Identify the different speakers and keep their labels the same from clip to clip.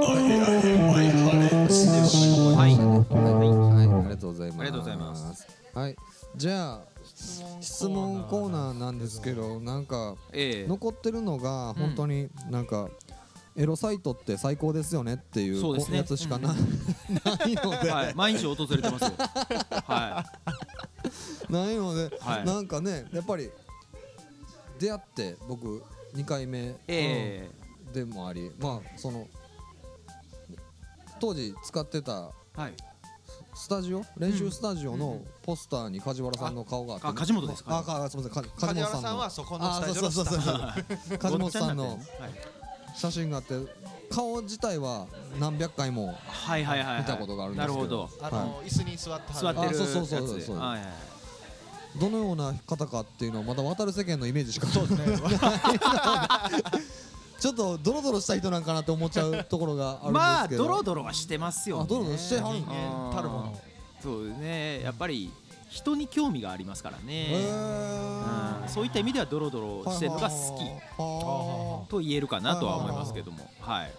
Speaker 1: はい
Speaker 2: はい、ありがとうございます。
Speaker 1: ありがとうございます。
Speaker 2: はい、じゃあ質問コーナーなんですけど、なんか
Speaker 1: ええ
Speaker 2: 残ってるのが本当になんか。エロサイトって最高ですよねっていう
Speaker 1: そうですね
Speaker 2: やつしかな,、ないので、
Speaker 1: はい、毎日訪れてますよ。は
Speaker 2: ないので、
Speaker 1: はい
Speaker 2: なんかねやっぱり出会って僕2回目、
Speaker 1: い。え
Speaker 2: うんでもありまあその当時使ってた
Speaker 1: えはい。
Speaker 2: スタジオ？練習スタジオのポスターに梶原さんの顔があって、
Speaker 1: あ梶本です
Speaker 2: あかすみません。か梶
Speaker 3: 梶
Speaker 2: 本さんの。
Speaker 3: 原さんはそこの
Speaker 2: あ
Speaker 3: スタジオ
Speaker 2: そうそうそう
Speaker 3: のスタッフ
Speaker 2: そう梶本さんの
Speaker 1: はい
Speaker 2: 写真があって顔自体は何百回も
Speaker 1: はいはいはいはい。
Speaker 2: 見たことがあるんですけど。
Speaker 1: なるほど。
Speaker 3: あの椅子に座ってはる
Speaker 1: 座ってる。
Speaker 2: あそうそうそうそう。
Speaker 1: はいはい
Speaker 2: どのような方かっていうのはまだ渡る世間のイメージしか
Speaker 3: そうですね
Speaker 2: ちょっとドロドロした人なんかなって思っちゃうところがあるんですけど。
Speaker 1: まあドロドロはしてますよね。
Speaker 2: あドロドロしてはる
Speaker 3: 人間たるもの
Speaker 1: そうですね。やっぱり人に興味がありますから
Speaker 2: へ
Speaker 1: ね。
Speaker 2: ー。
Speaker 1: うん。そういった意味ではドロドロしてるのが好
Speaker 2: は
Speaker 1: きと言えるかなとは思いますけども。はい。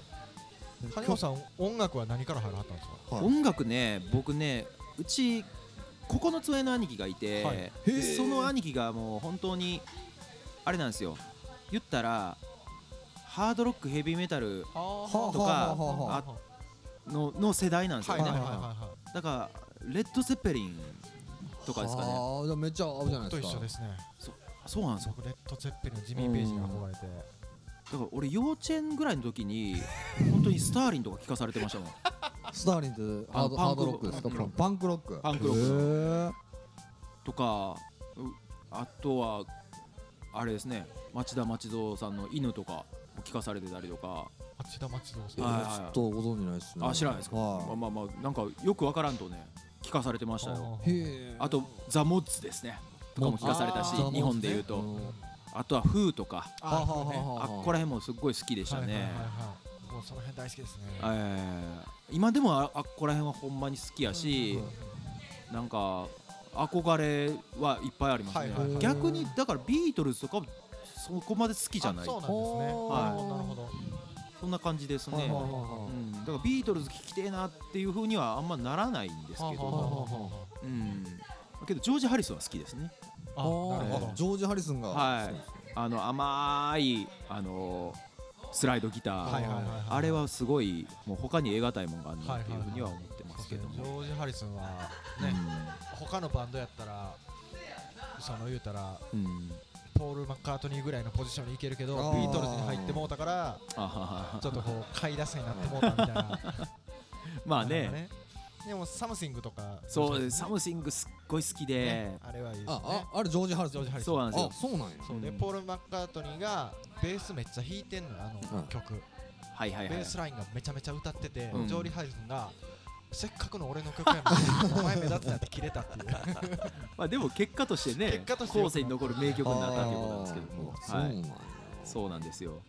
Speaker 3: 谷本さん音楽は何から入らはったんですか？
Speaker 2: はい。
Speaker 1: 音楽ね僕ねうち9つ上の兄貴がいて、その兄貴がもう本当にあれなんですよ。言ったらハードロックヘビーメタル
Speaker 3: あ
Speaker 1: とか
Speaker 2: はあはあはあ
Speaker 1: あ。のの世代なんですよね、
Speaker 3: はいはいはいはい。
Speaker 1: だからレッド・ゼッペリンとかですかね。
Speaker 2: あめっちゃ合うじゃない
Speaker 3: と
Speaker 2: ですか。
Speaker 3: 一緒ですね。
Speaker 1: そうなんですよ。
Speaker 3: 僕レッド・ゼッペリンのジミー・ページに憧れて。
Speaker 1: だから俺幼稚園ぐらいの時に本当にスターリンとか聞かされてましたもん。
Speaker 2: スターリンってハード
Speaker 1: あ
Speaker 2: ハードロックですか？
Speaker 1: パンク
Speaker 2: パンクロック。
Speaker 1: パンクロック。
Speaker 2: ッ
Speaker 1: とかうあとはあれですね。町田町蔵さんの犬とか。も聞かされてたりとか。
Speaker 3: 町田町堂さん。
Speaker 1: はい
Speaker 2: クちょっとご存知ないですね。
Speaker 1: あ知らないですか、まあ
Speaker 2: は
Speaker 1: まあまあなんかよくわからんとね聞かされてましたよ。
Speaker 2: いへえ
Speaker 1: あとザ・モッツですね。とかも聞かされたし日本で言うと、
Speaker 2: うん。
Speaker 1: あとはフーとか。
Speaker 3: あ
Speaker 1: っこら辺もすっごい好きでしたね、
Speaker 3: はいはいはいはい。もうその辺大好きですね。
Speaker 1: えー。今でもああっこら辺はほんまに好きやし、なんか憧れはいっぱいありますね、
Speaker 3: はいはいはい
Speaker 1: 逆にだからビートルズとかそこまで好きじゃない
Speaker 3: あそうなんですね。
Speaker 2: はい。
Speaker 3: なるほど。
Speaker 1: そんな感じですね、
Speaker 2: はいはいはいはい
Speaker 1: うん、だからビートルズ聴きてえなっていうふうにはあんまならないんですけど、うん、けどジョージ・ハリスンは好きですね。
Speaker 3: ああなるほど。
Speaker 2: ジョージ・ハリスンが
Speaker 1: はい。あの甘いあのスライドギター、あれはすごいもう他に得難いもんがあるなっていうふうには思ってますけども、
Speaker 3: ジョージ・ハリスンはね他のバンドやったらその言うたら
Speaker 1: うんうん
Speaker 3: ポール・マッカートニーぐらいのポジションに行けるけどビートルズに入ってもうたからちょっとこう買い出せになってもうたみたいな。
Speaker 1: まあね。
Speaker 3: なんかでも Something とか。
Speaker 1: そう
Speaker 3: Something す
Speaker 1: っごい好きで。
Speaker 3: ね、あれはいいですね。
Speaker 2: あああれジョージ・ハリスン
Speaker 3: ジョージハリスン。
Speaker 1: そうなんですよ。
Speaker 2: あそうなんや。
Speaker 3: そうで
Speaker 1: うん。
Speaker 3: ポール・マッカートニーがベースめっちゃ弾いてんのよあの
Speaker 2: うん。
Speaker 3: 曲
Speaker 1: はいはいはい。
Speaker 3: ベースラインがめちゃめちゃ歌ってて
Speaker 1: うん。
Speaker 3: ジョージ・ハリスンがせっかくの俺の曲やのにお前目立つなって切れたっていう。
Speaker 1: まあでも結果としてね
Speaker 3: 結果として
Speaker 1: 後世に残る名曲になったということなんですけどもはい。
Speaker 2: そうなんや。
Speaker 1: そうなんですよ。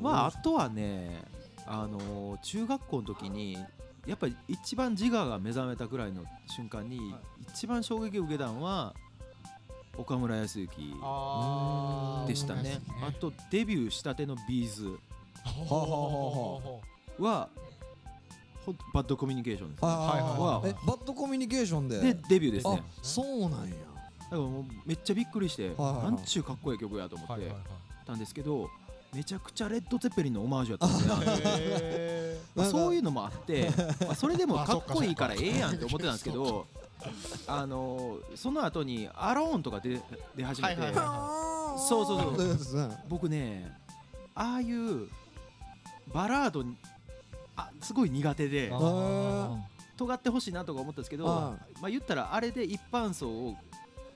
Speaker 1: まああとはねあのー中学校の時にやっぱり一番自我が目覚めたぐらいの瞬間に一番衝撃を受けたのは岡村康之でしたね。あとデビューしたてのビーズはバッドコミュニケーションですね。
Speaker 2: あ
Speaker 3: はいはいはい。
Speaker 2: えバッドコミュニケーションで？
Speaker 1: でデビューです
Speaker 2: あ
Speaker 1: ね
Speaker 2: そうなんや。
Speaker 1: だからもうめっちゃびっくりして、なんちゅうかっこいい曲やと思ってたんですけどめちゃくちゃレッド・ゼッペリンのオマージュやったんで まあそういうのもあって、まあ、それでもかっこいいからええやんって思ってたんですけどあのーその後に「アローン」とか出出始めて、そうそうそう。僕ねああいうバラードにあすごい苦手で。尖ってほしいなとか思ったんですけど
Speaker 2: あ
Speaker 1: まあ言ったらあれで一般層を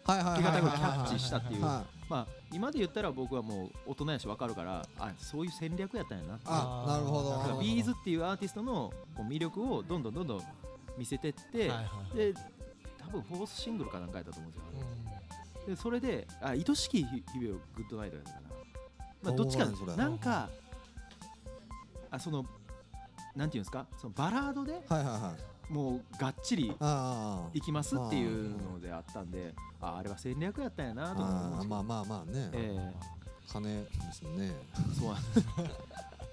Speaker 2: はいはいはい
Speaker 1: 手
Speaker 2: いはい
Speaker 1: ャッチしたっていう。
Speaker 2: は
Speaker 1: まあ今で言ったら僕はもう大人やし分かるからあそういう戦略やったんやな
Speaker 2: あなるほど。
Speaker 1: ビーズっていうアーティストのこう魅力をどんどんどんどん見せてって、で多分フォースシングルかなんかやったと思うんですよ、でそれで「あ愛しき日々をグッドナイト」やったかな、まあ、どっちかなんかあそのなんていうんですか？そのバラードで
Speaker 2: はいはいはい。
Speaker 1: もうがっちり
Speaker 2: あ
Speaker 1: いきますっていうのであったんでああれは戦略やったんやな
Speaker 2: あ
Speaker 1: と思います
Speaker 2: ああまあまあまあね。
Speaker 1: え
Speaker 2: 金ですね。
Speaker 1: そうなん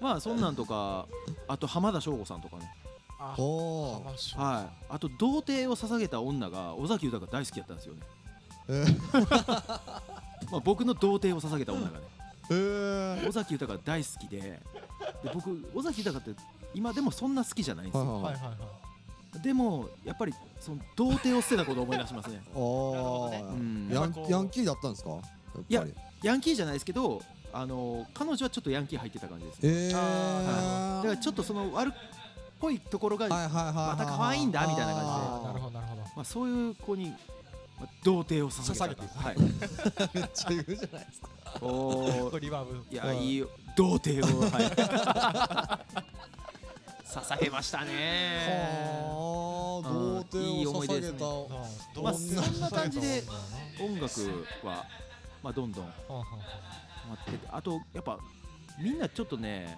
Speaker 1: まあそんなんとかあと浜田省吾さんとかね。
Speaker 3: あ
Speaker 1: はい。あと童貞を捧げた女が尾崎豊大好きやったんですよね。
Speaker 2: え
Speaker 1: まあ僕の童貞を捧げた女がね。
Speaker 2: えー
Speaker 1: 尾崎豊大好きで。で僕尾崎豊って今でもそんな好きじゃないんですよ、
Speaker 2: はい
Speaker 3: はいはい。はい
Speaker 1: でもやっぱりその童貞を捨てたことを思い出しますね
Speaker 2: お
Speaker 3: なるほど
Speaker 2: ー
Speaker 1: うん
Speaker 2: ヤンキーだったんですか？
Speaker 1: いやヤンキーじゃないですけどあの彼女はちょっとヤンキー入ってた感じですね。
Speaker 2: ええ
Speaker 3: あ
Speaker 1: だからちょっとその悪っぽいところが、
Speaker 2: はいはいはいはい
Speaker 1: また可愛いんだみたいな感じで。
Speaker 3: あー。なるほどなるほど。
Speaker 1: まあ、そういう子に、まあ、童貞を捧げた
Speaker 3: 捧げた
Speaker 1: はい。
Speaker 2: めっちゃ言うじゃないですか。
Speaker 1: おー
Speaker 3: リバーブ。
Speaker 1: いや
Speaker 2: うん。
Speaker 1: いいよ。童貞をはい捧げましたね。
Speaker 2: 童貞
Speaker 1: いい
Speaker 2: を
Speaker 1: 思い出ですね。
Speaker 2: 捧げた
Speaker 3: ど
Speaker 1: まあそんな感じで
Speaker 3: うん
Speaker 1: 音楽は、まあ、どんどん
Speaker 3: うんうん
Speaker 1: 待っててあとやっぱみんなちょっとね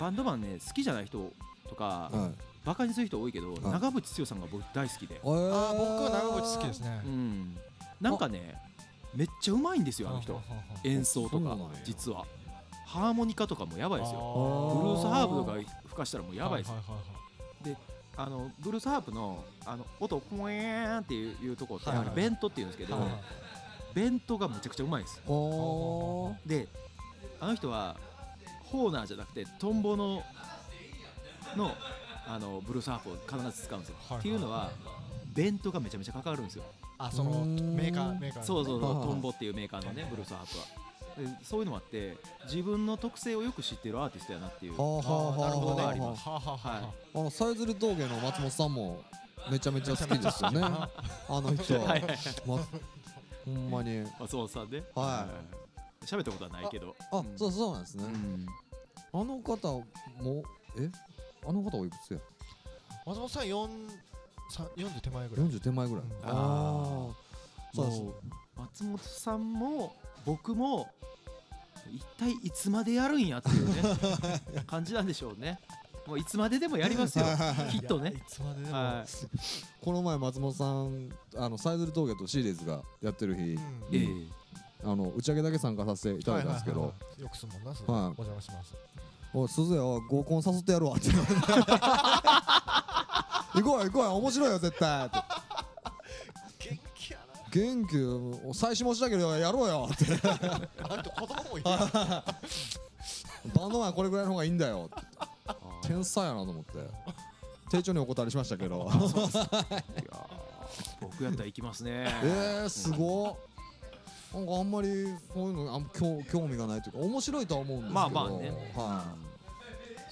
Speaker 1: バンドマンね好きじゃない人とか、
Speaker 2: はい。
Speaker 1: バカにする人多いけど、
Speaker 2: い。
Speaker 1: 長渕剛さんが僕大好きで、
Speaker 2: えー。
Speaker 3: あー僕は長渕好きですね。
Speaker 1: うん、なんかねめっちゃうまいんですよあの人。演奏とか実はハーモニカとかもやばいですよ。
Speaker 2: あ
Speaker 1: ブルースハープとか吹かしたらもうやばいですよ。
Speaker 3: はいはいはい
Speaker 1: あのブルースハープのあの音をコエーンっていういうところって
Speaker 3: はいはい
Speaker 1: あれベントっていうんですけど、
Speaker 3: はいはい
Speaker 1: ベントがむちゃくちゃうまいですであの人はホーナーじゃなくてトンボののあのブルースハープを必ず使うんですよ、
Speaker 3: はいはい
Speaker 1: っていうのはベントがめちゃめちゃかかるんですよ。
Speaker 3: あそのメーカーメーカー
Speaker 1: そうそうそう、トンボっていうメーカーのねブルースハープは。でそういうのもあって自分の特性をよく知ってるアーティストやなっていう。
Speaker 2: はあはあはあ
Speaker 3: なるほどね。
Speaker 2: はあ
Speaker 1: あります
Speaker 3: はあ
Speaker 2: のさえずり峠の松本さんもめちゃめちゃ好きですよね。あの人
Speaker 1: は。いはい。はい
Speaker 2: まほんまに。
Speaker 1: 松本さんね
Speaker 2: はい。
Speaker 1: い喋ったことはないけど。
Speaker 2: あそうそうなんですね。
Speaker 1: うん。
Speaker 2: あの方もえ？あの方おいくつや？
Speaker 3: 松本さん4さ40手前ぐらい。
Speaker 2: 40手前ぐらい。
Speaker 3: うん。
Speaker 2: ああそうです。
Speaker 1: もう松本さんも僕も一体いつまでやるんやっていうね感じなんでしょうね。もういつまででもやりますよ。
Speaker 2: はいはいはい
Speaker 1: きっとね。
Speaker 3: いつまででも。
Speaker 1: は
Speaker 2: この前松本さんあのさえずり峠とシリーズがやってる日
Speaker 3: うん
Speaker 1: いええ。
Speaker 2: あの打ち上げだけ参加させていただいたんですけど
Speaker 3: はいはいはい。よくすんもんなそれ。
Speaker 2: はい。
Speaker 3: お邪魔します「
Speaker 2: おい鈴谷おい合コン誘ってやるわ」って。行こうよ行こうよ面白いよ絶対
Speaker 3: 元気
Speaker 2: よ妻子持ちだけどやろうよって。
Speaker 3: なあんた子供もいる
Speaker 2: バンドマンはこれぐらいの方がいいんだよ天才やなと思って。丁重にお断りしましたけど。
Speaker 1: 僕やったら行きますね。
Speaker 2: えー、すごっ。なんかあんまりそういうのあんま興興味がないというか面白いとは思うんですけど。
Speaker 1: まあまあね。
Speaker 2: は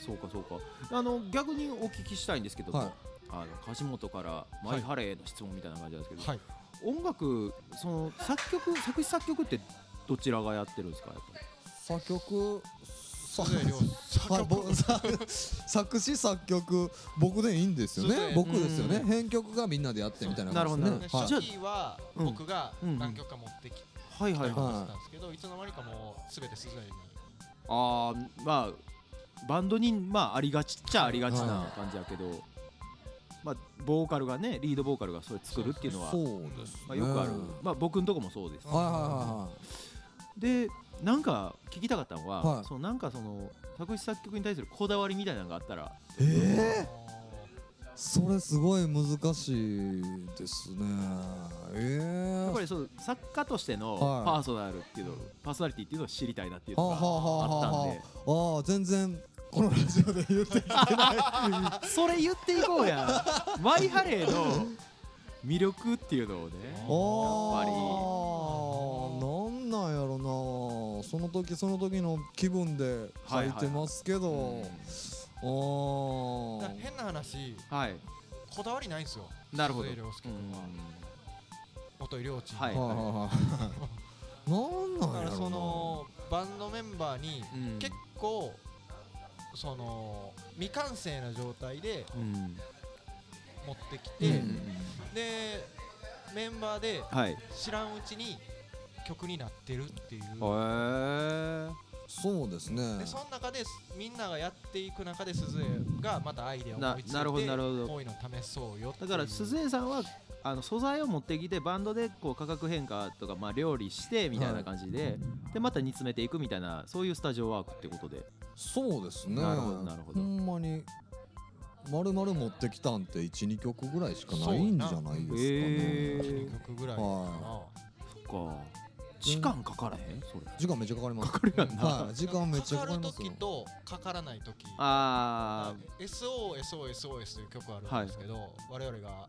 Speaker 1: そうかそうか。あの逆にお聞きしたいんですけども、
Speaker 2: はい。
Speaker 1: あの梶本からマイハレーの質問みたいな感じなんですけど、
Speaker 3: はい
Speaker 1: 音楽その作曲作詞作曲ってどちらがやってるんですか？やっぱり。
Speaker 2: 作曲？
Speaker 3: 作
Speaker 2: 詞作曲僕でいいんですよね。僕ですよね。
Speaker 1: うん。
Speaker 2: 編曲がみんなでやってみたいな
Speaker 1: なるほど
Speaker 2: 感じですね
Speaker 3: 初期は
Speaker 1: うん
Speaker 3: 僕が
Speaker 1: うん。
Speaker 3: 何曲か持ってきて
Speaker 1: はいはいはい。
Speaker 2: はい
Speaker 3: たんですけどいつの間にかもう全て鈴江に
Speaker 1: あーまあバンドにまあありがちっちゃありがちな感じやけど、まあボーカルがねリードボーカルがそれ作るっていうのは
Speaker 2: そうですね。
Speaker 1: まあ、よくある、まあ僕んとこもそうです。
Speaker 2: はいはいは
Speaker 1: でなんか聞きたかったのは、
Speaker 2: はい。
Speaker 1: そのなんかその作詞作曲に対するこだわりみたいなのがあったら。
Speaker 2: いはいええそれすごい難しいですね。ええ
Speaker 1: やっぱりそう作家としての
Speaker 2: はい。
Speaker 1: パーソナルっていうの、パーソナリティっていうのを知りたいなっていうのが
Speaker 2: はあ
Speaker 1: ったん
Speaker 2: は
Speaker 1: で
Speaker 2: あ。ああ全然このラジオで言ってきてない
Speaker 1: それ言っていこうや。マイハレーの魅力っていうのをね。
Speaker 2: あ
Speaker 1: やっぱり。
Speaker 2: あなんなんやろな。その時その時の気分で書いてますけど、
Speaker 1: うん。
Speaker 2: あー。
Speaker 3: だから変な話。
Speaker 1: はい。
Speaker 3: こだわりないんですよ。
Speaker 1: なるほど。
Speaker 3: 元井亮ち
Speaker 1: はい。
Speaker 2: はいはいはい なんなんやろな。
Speaker 3: だからそのバンドメンバーに
Speaker 1: うん。
Speaker 3: 結構その未完成な状態で
Speaker 1: うん
Speaker 3: 持ってき
Speaker 1: う
Speaker 3: て、
Speaker 1: ん。
Speaker 3: でメンバーで知らんうちに曲になってるっていう、
Speaker 1: え
Speaker 2: そうですね。
Speaker 3: でその中でみんながやっていく中で鈴江がまたアイデアを思いついて
Speaker 1: ななるほどなるほど。
Speaker 3: こういうの試そうよっていう。
Speaker 1: だから鈴江さんはあの素材を持ってきてバンドでこう価格変化とかまあ料理してみたいな感じで、でまた煮詰めていくみたいなそういうスタジオワークってことで
Speaker 2: そうですね。
Speaker 1: なるほどなるほど。
Speaker 2: ほんまに丸々持ってきたんって12曲ぐらいしかないんじゃないですかね、
Speaker 1: え
Speaker 3: 2曲ぐらいかな。
Speaker 2: は
Speaker 1: そっか時間かからへんそれ
Speaker 2: 時間めっちゃかかります。
Speaker 1: かかるやんな。
Speaker 2: はい。時間めっちゃ
Speaker 3: かかる時とかからない時。
Speaker 1: あ
Speaker 3: SOSOSOS という曲あるんですけど、我々が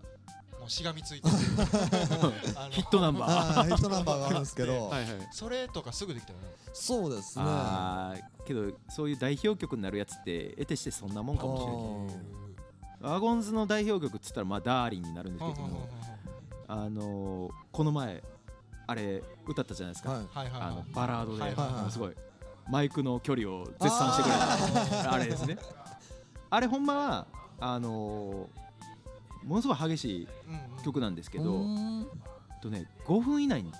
Speaker 3: もうしがみついて
Speaker 1: ヒットナンバー。
Speaker 2: ヒットナンバーがあるんですけど、
Speaker 1: はいはい。
Speaker 3: それとかすぐできたよね。
Speaker 2: そうですね。
Speaker 1: けどそういう代表曲になるやつって得てしてそんなもんかもしれない。ワゴンズの代表曲っつったらまあダーリンになるんですけどもあのーこの前あれ歌ったじゃないですか、
Speaker 2: はい。
Speaker 3: はいはいはい。
Speaker 1: あのバラードで、
Speaker 3: はい
Speaker 2: はいはい。
Speaker 1: すごい。マイクの距離を絶賛してくれた。あれですね。あれほんまはあのーものすごい激しい曲なんですけ
Speaker 2: う
Speaker 1: ど、
Speaker 2: ーん
Speaker 1: とね5分以内に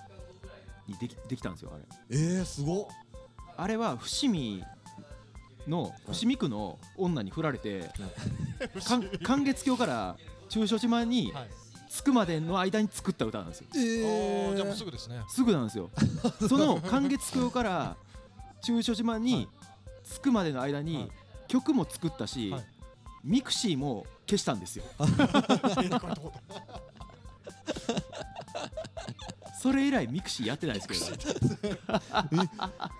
Speaker 1: できできたんですよあれ。
Speaker 2: えー、すごっ。
Speaker 1: あれは伏見の伏見区の女に振られて、かん 観月橋から中書島に
Speaker 3: はい
Speaker 1: 着くまでの間に作った歌なんですよ。
Speaker 2: え
Speaker 3: お
Speaker 2: ー
Speaker 3: ーじゃあもうすぐですね。
Speaker 1: すぐなんですよ。その観月橋から中書島に着くまでの間に
Speaker 3: はい。
Speaker 1: 曲も作ったし、
Speaker 3: はい。
Speaker 1: mixi も消したんですよ。それ以来 mixi やってないですけど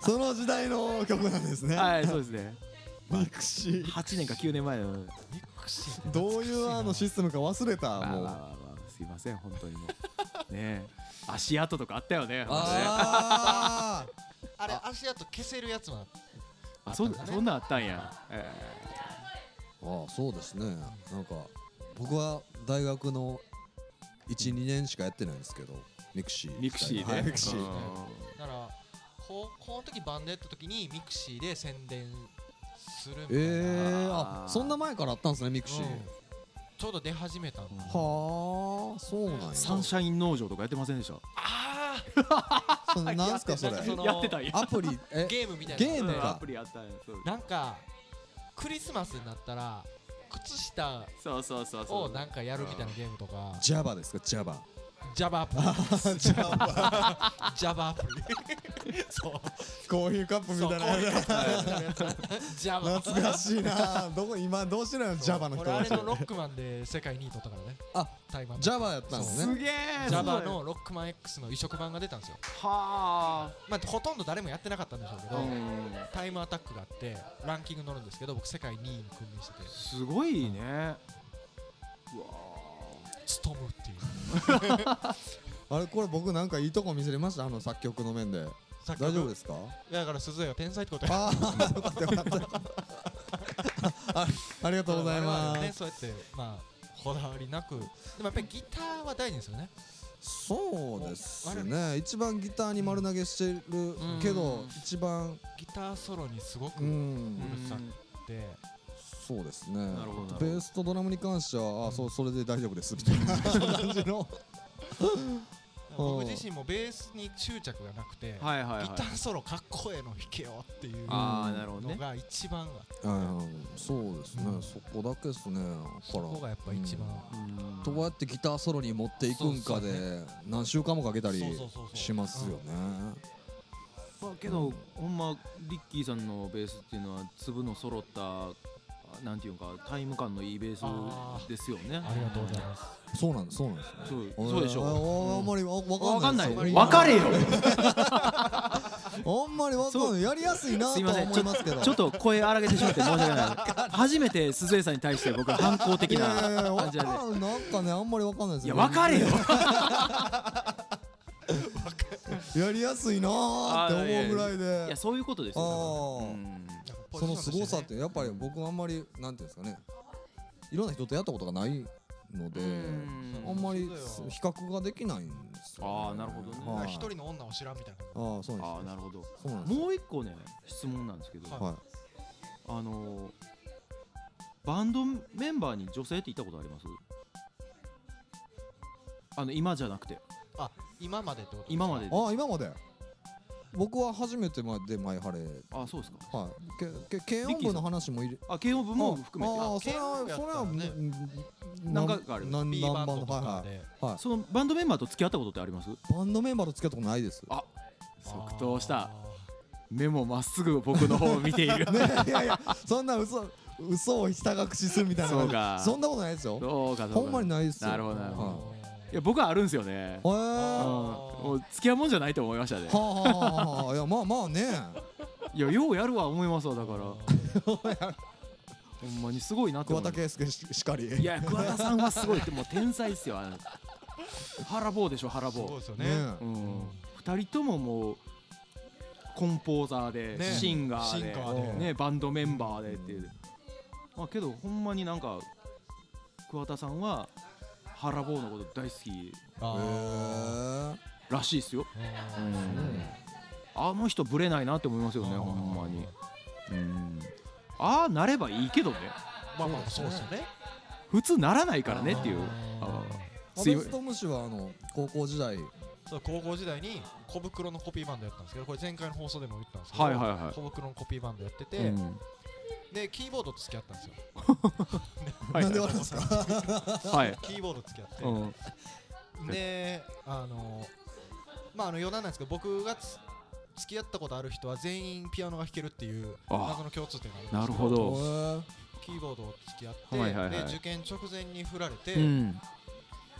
Speaker 2: その時代の曲なんですね。
Speaker 1: はいそうですね。mixi。8年か9年前の。
Speaker 3: mixi
Speaker 2: どういうあのシステムか忘れたもう。
Speaker 1: まあまあまあまあすいません本当にもう。ねえ。足跡とかあったよね
Speaker 2: あ
Speaker 3: あれ足跡消せるやつも
Speaker 1: あそ
Speaker 3: ね。
Speaker 1: そんなんあったんや、え
Speaker 2: ーあーそうですね。なんか僕は大学の12年しかやってないんですけど mixi ー
Speaker 1: mixi で、
Speaker 2: はい mixi。
Speaker 1: うん。
Speaker 3: だから高校の時バンドやった時に mixi で宣伝するみたいな、
Speaker 2: えー、
Speaker 1: あ
Speaker 2: そんな前からあったんですね mixi、
Speaker 3: うん。ちょうど出始めたの、
Speaker 1: うん
Speaker 2: はあそうなんや。
Speaker 1: サンシャイン農場とかやってませんでした？
Speaker 3: あ
Speaker 2: そのなんすかそれ。
Speaker 1: やってたんや。
Speaker 2: アプリ
Speaker 3: あ
Speaker 2: え
Speaker 3: ゲームみたいな。
Speaker 2: ゲームか。
Speaker 1: うん。アプリあったんやそう。
Speaker 3: なんかクリスマスになったら靴下
Speaker 1: そうそうそうそう。
Speaker 3: をなんかやるみたいなゲームとか。
Speaker 2: Java ですか？Java
Speaker 3: Java アプリ Java アプリそう。
Speaker 2: コーヒーカップみたいな。やつ
Speaker 3: Java
Speaker 2: 懐かしいな。どこ今どうしてるの？Java の人
Speaker 3: 俺あれのロックマンで世界2位取ったからね。
Speaker 2: あ
Speaker 3: タイマン
Speaker 2: Java やったんですね
Speaker 1: すげえ。
Speaker 3: Java のロックマン X の移植版が出たんですよ。
Speaker 1: は
Speaker 3: まあほとんど誰もやってなかったんでしょうけ
Speaker 1: あ、
Speaker 3: ど、
Speaker 1: うん、
Speaker 3: タイムアタックがあってランキング乗るんですけど僕世界2位に君臨してて。
Speaker 1: すごいね、うわ
Speaker 3: ストムっていう
Speaker 2: あれこれ僕なんかいいとこ見せれました？あの作曲の面で。大丈夫ですすか
Speaker 3: だから鈴江は天才ってことや。
Speaker 2: ああよかったよかったあありがとうございま
Speaker 3: 我々はね
Speaker 2: す
Speaker 3: そうやってまあこだわりなく。でもやっぱりギターは大事ですよね。
Speaker 2: そうですね。一番ギターに丸投げしてるけど
Speaker 1: うん。
Speaker 2: 一番
Speaker 3: ギターソロにすごく
Speaker 2: う
Speaker 3: るさって
Speaker 2: そうですね。ベースとドラムに関してはあそうそれで大丈夫ですみたいな。感じの。
Speaker 3: 僕自身もベースに執着がなくて、
Speaker 1: はいはいはい。
Speaker 3: ギターソロかっこええの弾けよっていう
Speaker 1: ああなるほどね。
Speaker 3: のが一番が
Speaker 2: うんそうですね。
Speaker 3: うん。
Speaker 2: そこだけですね
Speaker 3: そこがやっぱ一番、
Speaker 1: うん。
Speaker 2: どうやってギターソロに持っていくんかで何週間もかけたりしますよね。
Speaker 1: まあ、けど、ほんまリッキーさんのベースっていうのは粒の揃ったあなんていうかタイム感のいいベースですよね。
Speaker 3: ありがとうございます。
Speaker 2: そうなんですそうなんですね。
Speaker 1: そうそうでしょ
Speaker 2: ょあんまりわわ
Speaker 1: わかんない。
Speaker 2: ですよ
Speaker 1: 分かれよ。
Speaker 2: あんまりわかんない。やりやすいなとは
Speaker 1: すいません。
Speaker 2: 思いますけど。
Speaker 1: ちょっと声荒げてしまって申し訳ない。初めて鈴江さんに対して僕は反抗的
Speaker 2: いやいやいや
Speaker 1: な
Speaker 2: わ
Speaker 1: 感じなんで
Speaker 2: なんかねあんまりわかんないです
Speaker 1: いや
Speaker 2: よ
Speaker 1: 分かれよ。
Speaker 2: やりやすいなーって思うぐらいで。
Speaker 1: いやそういうことですよ。
Speaker 2: あー。
Speaker 1: うん
Speaker 2: その凄さってやっぱり僕はあんまりなんていうんですかね。いろんな人とやったことがないので
Speaker 1: うん。
Speaker 2: あんまり比較ができないんですよ、ね、
Speaker 1: あーなるほどね。
Speaker 2: はい。
Speaker 3: 一人の女を知らんみたいな
Speaker 2: ああそうなんで
Speaker 1: ああなるほど。
Speaker 2: すそうなんです
Speaker 1: もう一個ね質問なんですけど、
Speaker 3: はい。
Speaker 2: はい
Speaker 1: あのーバンドメンバーに女性っていたことあります？あの今じゃなくて。
Speaker 3: あ今までってこと
Speaker 1: 今までで
Speaker 2: ああ今まで僕は初めてまでマイハレ。
Speaker 1: あそうですか。
Speaker 2: はい。けけ軽音部の話もいる
Speaker 1: あ慶応部も含めて。
Speaker 2: ああそれは
Speaker 3: 軽
Speaker 2: それは
Speaker 3: ね
Speaker 2: うん
Speaker 1: 何回かある。
Speaker 2: 何何
Speaker 3: バンドと
Speaker 2: 番のはいは
Speaker 3: かで。
Speaker 2: い。はい。
Speaker 1: そのバンドメンバーと付き合ったことってあります？
Speaker 2: バンドメンバーと付き合ったことないです。
Speaker 1: あ即答した。目もまっすぐ僕の方を見ている。
Speaker 2: ねいやいやそんな嘘嘘をひた隠しするみたいな
Speaker 1: そうか。
Speaker 2: そんなことないですよ。
Speaker 1: そうかそうか。
Speaker 2: ほんまにないですよ。
Speaker 1: なるほどなるほど。
Speaker 2: はい
Speaker 1: や僕はあるんですよね。
Speaker 2: へ
Speaker 1: うん。
Speaker 2: ー
Speaker 1: もう付き合うもんじゃないと思いましたね。
Speaker 2: はあはあはあはあいやまあまあね。
Speaker 1: いやようやるわ思いますわだから。ほんまにすごいなって
Speaker 2: 桑田佳祐ししかり。
Speaker 1: いや桑田さんはすごいってもう天才っすよあの腹棒でしょ腹棒
Speaker 3: そうですよね。
Speaker 2: ね
Speaker 1: うん。二人とももうコンポーザーで、
Speaker 3: ね
Speaker 1: シンガーで
Speaker 3: シンガー
Speaker 2: で。
Speaker 1: ね、バンドメンバーでっていう、まあ、けどほんまになんか桑田さんは腹棒のこと大好きらしいっすよ。あの人ぶれないなって思いますよねほんまに。うん。ああなればいいけどね。
Speaker 3: まあまあそうですよね。
Speaker 1: 普通ならないからねっていう。
Speaker 3: あー。
Speaker 1: あ
Speaker 2: え
Speaker 1: すいま
Speaker 2: ベストムシはあの高校時代。
Speaker 3: そう高校時代に小袋のコピーバンドやったんですけどこれ前回の放送でも言ったんですけど、
Speaker 1: はいはいはい。
Speaker 3: 小袋のコピーバンドやってて、
Speaker 1: うん
Speaker 3: でキーボードと付き合ったんですよ。
Speaker 1: はい。
Speaker 2: なんで笑うんですか？
Speaker 1: はい。
Speaker 3: キーボード付き合って、
Speaker 1: うん。
Speaker 3: であのまああの余談なんですけど僕がつ付き合ったことある人は全員ピアノが弾けるっていう
Speaker 1: あ。
Speaker 3: 謎の共通点があるんですけ
Speaker 1: なるほど。
Speaker 3: キーボードを付き合って、
Speaker 1: はいはいはい。
Speaker 3: で受験直前に振られて、
Speaker 1: うん。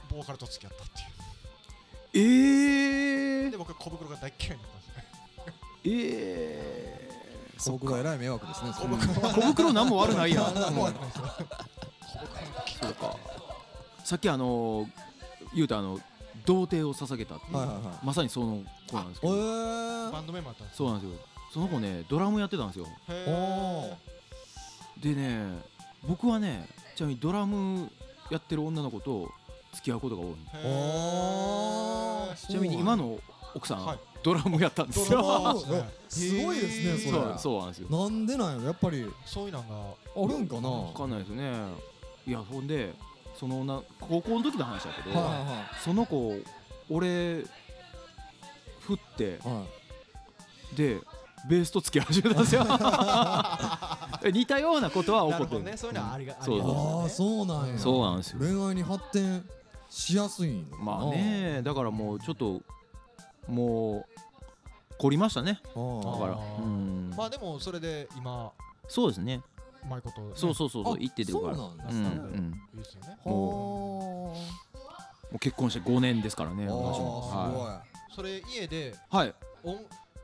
Speaker 3: ボーカルと付き合ったってい
Speaker 1: ええ
Speaker 3: うで僕は小袋が大嫌いになったんですね
Speaker 1: ええ
Speaker 2: 小袋えらい迷惑ですね
Speaker 3: 小袋
Speaker 1: 小袋なんも悪ないやん。さっきあの言うたあの童貞を捧げたっていう
Speaker 2: はいはいはい。
Speaker 1: まさにその子なんですけ
Speaker 2: へ
Speaker 1: ど
Speaker 2: ー。
Speaker 3: バンドメンバーだったんです
Speaker 1: そうなんですよ。その子ねドラムやってたんですよ。
Speaker 3: へ
Speaker 1: でね僕はねちなみにドラムやってる女の子と付き合うことが多い。ちなみに今の奥さん、
Speaker 3: はい
Speaker 1: ドラムやったんですよ。
Speaker 3: す
Speaker 2: ごいですねそれ。
Speaker 1: そうそうなんですよ。
Speaker 2: なんでなんやろ？やっぱり。
Speaker 3: そういうのが
Speaker 2: あるんかな？
Speaker 1: 分かんないですね。いやほんでその女高校の時の話だけど、
Speaker 2: はいは
Speaker 1: その子俺振ってでベースと付き始めたんですよ。似たようなことは起こってる
Speaker 3: ね。そういうのはありがあ
Speaker 1: そう。
Speaker 3: りがたいですね
Speaker 2: ああそうなんや。
Speaker 1: そうなんですよ。
Speaker 2: 恋愛に発展しやすい
Speaker 1: まあねだからもうちょっともう凝りましたね。だから。
Speaker 3: まあでもそれで今
Speaker 1: そうですね。
Speaker 3: うまいことね。
Speaker 1: そうそうそうそう
Speaker 2: あ
Speaker 1: 言ってるから
Speaker 2: そうなんです
Speaker 1: うん
Speaker 2: ね
Speaker 1: うん。
Speaker 3: いいですよね。
Speaker 2: は
Speaker 1: もう結婚して5年ですからね
Speaker 2: あ
Speaker 1: 私も。
Speaker 2: あ
Speaker 1: は
Speaker 3: それ家で
Speaker 1: い、はい、
Speaker 3: 音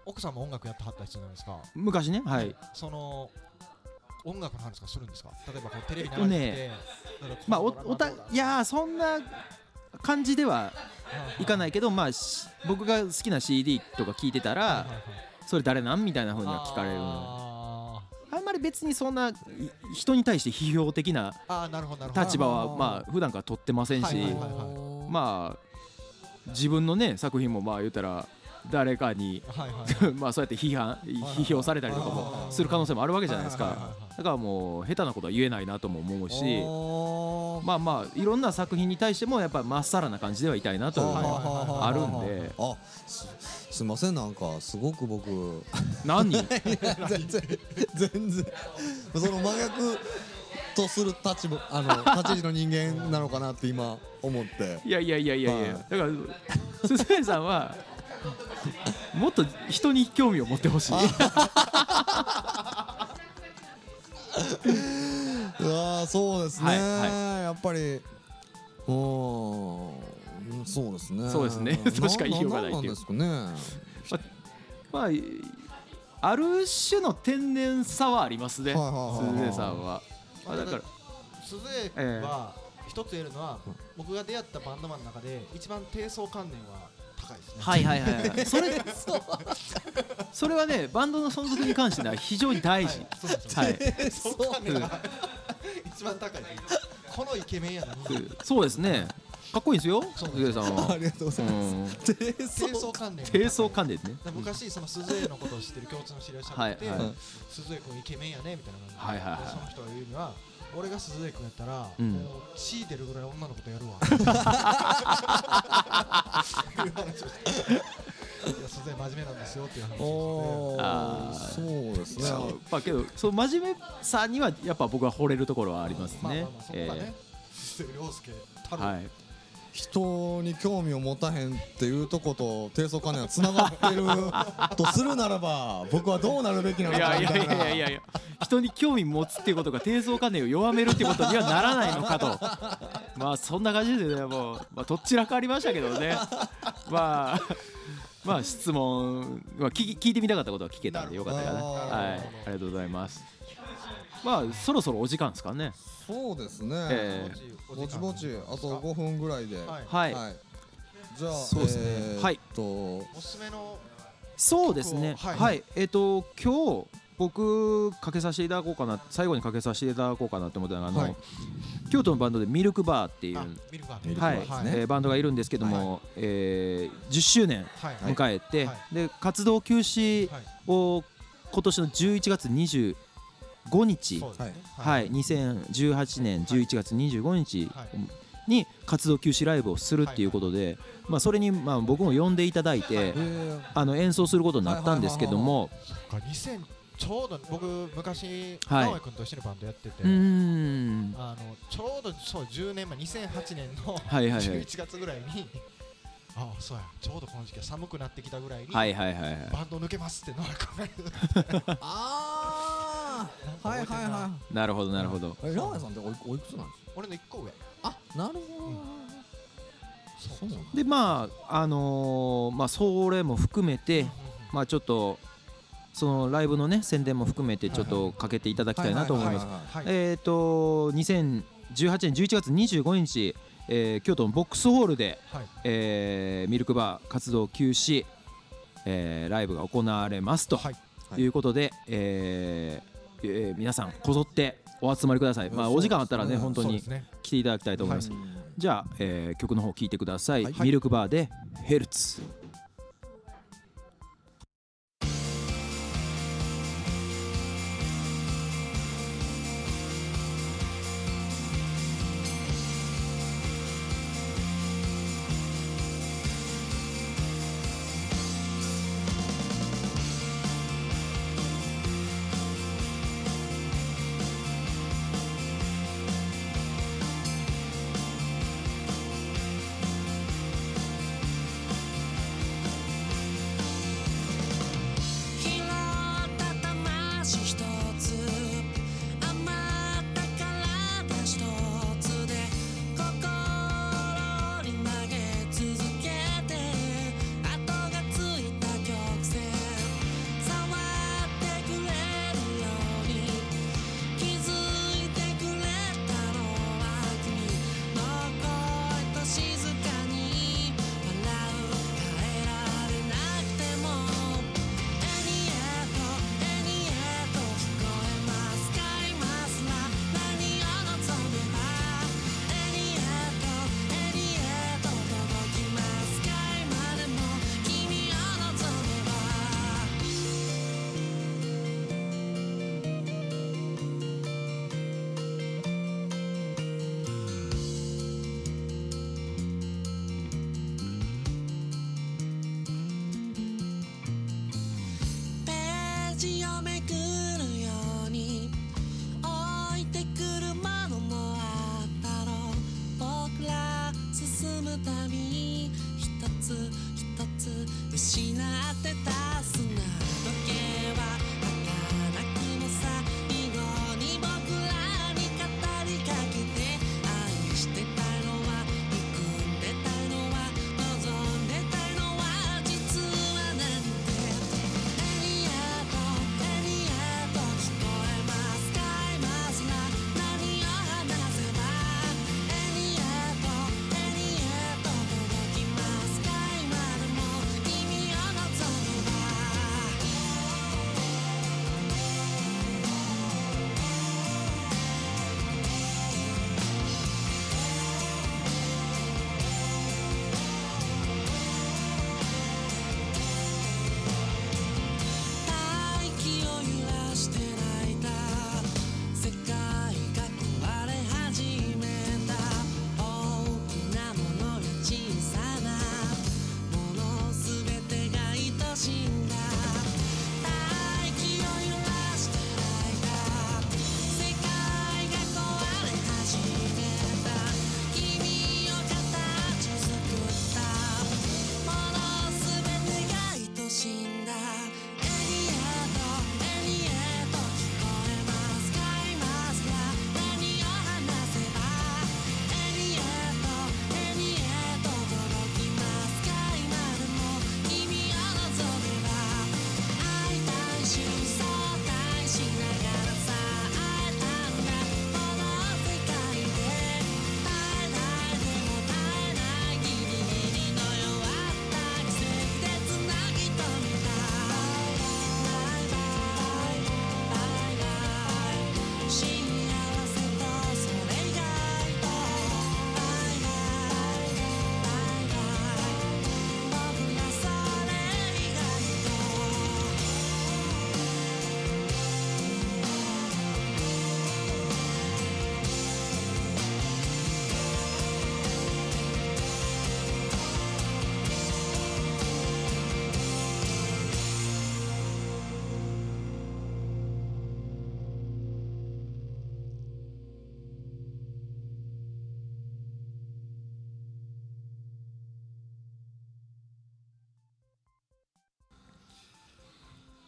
Speaker 3: 奥さんも音楽やってはった人なんですか？
Speaker 1: 昔ねはい。
Speaker 3: その音楽の話とかするんですか？例えばこうテレビ流
Speaker 1: えっと
Speaker 3: れて
Speaker 1: まあおおたいやーそんな感じではい。かないいけどまあし僕が好きな CD とか聞いてたらそれ誰なん？みたいな風には聞かれる。
Speaker 3: あ
Speaker 1: あんまり別にそんない人に対して批評的な立場はまあ普段から取ってませんしまあ自分のね作品もまあ言ったら誰かに まあそうやって批判批評されたりとかもする可能性もあるわけじゃないですか。だからもう下手なことは言えないなとも思うし
Speaker 2: あ
Speaker 1: まあまあいろんな作品に対してもやっぱまっさらな感じではいたいなというのはあるんで。
Speaker 2: あすすいませんなんかすごく僕。
Speaker 1: 何？人
Speaker 2: 全然全然。その真逆とする立場あの立ち位置の人間なのかなって今思って。
Speaker 1: いやいやいやいやいや。
Speaker 2: はい。
Speaker 1: だから鈴江さんはもっと人に興味を持ってほしい
Speaker 2: うわーそうですね、
Speaker 1: はいは
Speaker 2: やっぱり。うー。んそうですね。
Speaker 1: そうですね。とし か言いようがないっていう。
Speaker 2: なんですかね。
Speaker 1: まあいある種の天然さはありますね
Speaker 2: はいはいはいはい。
Speaker 1: 鈴江さんは。まあだから
Speaker 3: 鈴江は一つ言えるのは僕が出会ったバンドマンの中で一番低層観念は高いですね。
Speaker 1: はいはいはいはい。それそれはねバンドの存続に関しては非常に大事。
Speaker 3: そうなんですよ。
Speaker 1: はい。
Speaker 3: 低層観念が一番高い。このイケメンやのに。
Speaker 1: そうですね。かっこいいですよ。
Speaker 3: そう
Speaker 1: 鈴江さんは。
Speaker 2: ありがとうございます、
Speaker 1: うん。
Speaker 2: 低
Speaker 3: 低層
Speaker 2: 層
Speaker 3: 観念が高い
Speaker 1: 低層観念ね。
Speaker 3: で昔その鈴江のことを知ってる共通の知り合いしゃべって、
Speaker 1: はいはい
Speaker 3: 鈴江君イケメンやねみたいな感じで,、
Speaker 1: はいはいはい。
Speaker 3: でその人が言うには俺が鈴江君やったら、
Speaker 1: うん。
Speaker 3: もう血出るぐらい女の子とやるわ。いう話をして。いや鈴江真面目なんですよっていう話を
Speaker 2: お
Speaker 1: あー。
Speaker 2: ーそうですね。
Speaker 1: まあけどその真面目さにはやっぱ僕は惚れるところはありますね。
Speaker 2: 人に興味を持たへんっていうとこと低層関連はつながってるとするならば僕はどうなるべきなの
Speaker 1: いやいやい
Speaker 2: かみたいな
Speaker 1: や。いやいや人に興味持つっていうことが低層観念を弱めるっていうことにはならないのかと。まあそんな感じでねもう、まあ、どっちらかありましたけどね。まあまあ質問、まあ、聞き聞いてみたかったことは聞けたんでよかったかな。はい。ありがとうございます。まあそろそろお時間ですかね。
Speaker 2: そうですね、
Speaker 1: え
Speaker 2: ぼちぼちあと5分ぐらいで。
Speaker 3: はい。
Speaker 1: はい、
Speaker 2: はい。じゃあ
Speaker 1: そうですね。
Speaker 2: えー
Speaker 1: はい。
Speaker 2: っと
Speaker 3: おすすめの
Speaker 1: そうですね。
Speaker 3: 曲を。
Speaker 1: は、
Speaker 3: はいい。
Speaker 1: えっ、と今日僕かけさせていただこうかな最後にかけさせていただこうかなって思ったのがあの、
Speaker 2: はい
Speaker 1: 京都のバンドでミルクバーっていう
Speaker 3: バ
Speaker 1: ンドがいるんですけども、えー10周年
Speaker 3: はい。
Speaker 1: 迎えて、
Speaker 3: はい。
Speaker 1: で活動休止
Speaker 3: はい。
Speaker 1: を今年の11月25日、はい。2018年11月25日
Speaker 3: はい。
Speaker 1: に活動休止ライブをするっていうことで、まあ、それにまあ僕も呼んでいただいて、あの演奏することになったんですけども
Speaker 3: そっか2000ちょうど僕昔
Speaker 1: はい。
Speaker 3: 直江君と一緒にバンドやってて
Speaker 1: うーん。
Speaker 3: あのちょうどそう10年前2008年の
Speaker 1: はいはいはい。
Speaker 3: 11月ぐらいにああそうやちょうどこの時期寒くなってきたぐらいに
Speaker 1: はいはいはいはい。
Speaker 3: バンド抜けますって野良君が
Speaker 2: ああはいはいは
Speaker 1: なるほどなるほど。
Speaker 2: いえラーメンさんっておいくつなんですか？
Speaker 3: 俺の1個上。
Speaker 2: あなるほど、
Speaker 3: そう
Speaker 2: そうなんだ。
Speaker 1: でまああのーまあそれも含めてまあちょっとそのライブのね宣伝も含めてちょっとかけていただきたいなと思います。えっ、と2018年11月25日、えー京都のボックスホールで、
Speaker 3: はい。
Speaker 1: えーミルクバー活動休止、えーライブが行われますと
Speaker 3: はい。
Speaker 1: うことで、えーえー皆さんこぞってお集まりください、まあ、お時間あったらね
Speaker 2: うん
Speaker 1: 本当に来ていただきたいと思います、
Speaker 2: うん
Speaker 1: じゃあ、えー曲の方聴いてください。ミルクバーでヘルツ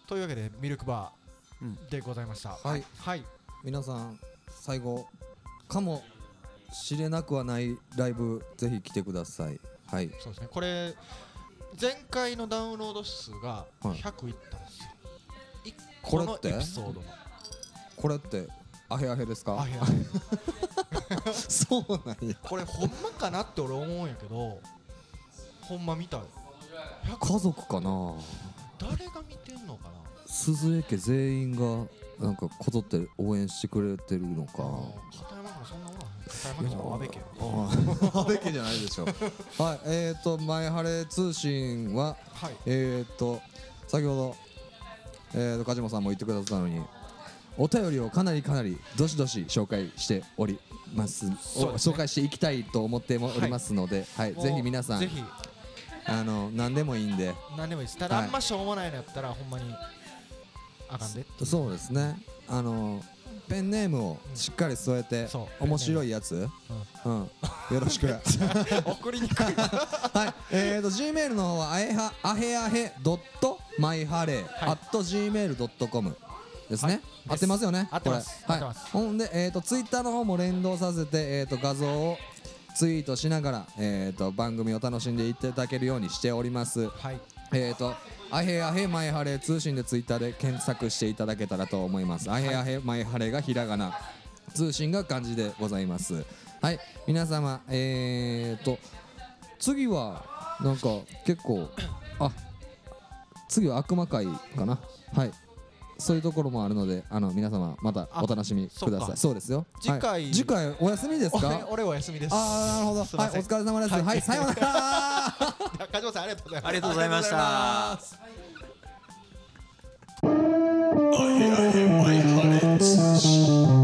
Speaker 4: という
Speaker 3: わけでミルクバ
Speaker 1: うん
Speaker 3: ーでございました。
Speaker 2: はい。
Speaker 3: はい。
Speaker 2: 皆さん最後かもしれなくはないライブぜひ来てください。はい。
Speaker 3: そうですね。これ前回のダウンロード数が
Speaker 2: はい。
Speaker 3: 100いったんですよ。一
Speaker 2: これって？
Speaker 3: 個のエピソードの
Speaker 2: これってアヘアヘですか？そうなんや。
Speaker 3: これほんまかなって俺思うんやけどほんまみたい。100
Speaker 2: 家族かな？
Speaker 3: 誰が見て
Speaker 2: 鈴江家全員がなんかこぞって応援してくれてるのか。
Speaker 3: 片山君そんなもん。片山君じゃ安倍家
Speaker 2: あ安倍家じゃないでしょはい。えっ、ー、と「前晴れ通信は」
Speaker 3: はい。
Speaker 2: えっ、ー、と先ほどえー、と梶本さんも言ってくださったのにお便りをかなりかなりどしどし紹介しております。
Speaker 3: ね。
Speaker 2: 紹介していきたいと思ってもおりますので、はい。
Speaker 3: もう
Speaker 2: ぜひ皆さん
Speaker 3: ぜひ。
Speaker 2: あの何でもいいんで。
Speaker 3: 何でもいいです。ただ
Speaker 2: はい。
Speaker 3: あんましょうもないのやったらほんまにあかんで。
Speaker 2: そうですね。あのペンネームをしっかり添えて、
Speaker 3: そう
Speaker 2: 面白いやつ、うん。よろしく。は い
Speaker 3: 送りにくい
Speaker 2: えーと G メールの方はあえはあへあへドットマイハレー
Speaker 3: はい。
Speaker 2: at gmail.com ですね、
Speaker 3: はい。
Speaker 2: 合ってますよね？
Speaker 3: 合ってます。
Speaker 2: はい。
Speaker 3: 合ってます。
Speaker 2: ほんでえーとツイッターの方も連動させてえーと画像をツイートしながらえーと番組を楽しんでいただけるようにしております。
Speaker 3: はい。
Speaker 2: えーとあへあへマイハレ通信でツイッターで検索していただけたらと思います。あへあへマイハレがひらがな。通信が漢字でございます。はい。皆様えーと次はなんか結構あ次は悪魔会かな。はい。そういうところもあるのであの皆様またお楽しみください。そうですよ。
Speaker 3: 次回
Speaker 2: はい。次回。お休みです
Speaker 3: 俺
Speaker 2: か？
Speaker 3: 俺お休みです。
Speaker 2: ああなるほど。はいお疲れ様です。
Speaker 3: はい。
Speaker 2: はいさようなら
Speaker 3: 梶本さんありがとうございます
Speaker 1: ありがとうございました。
Speaker 5: I,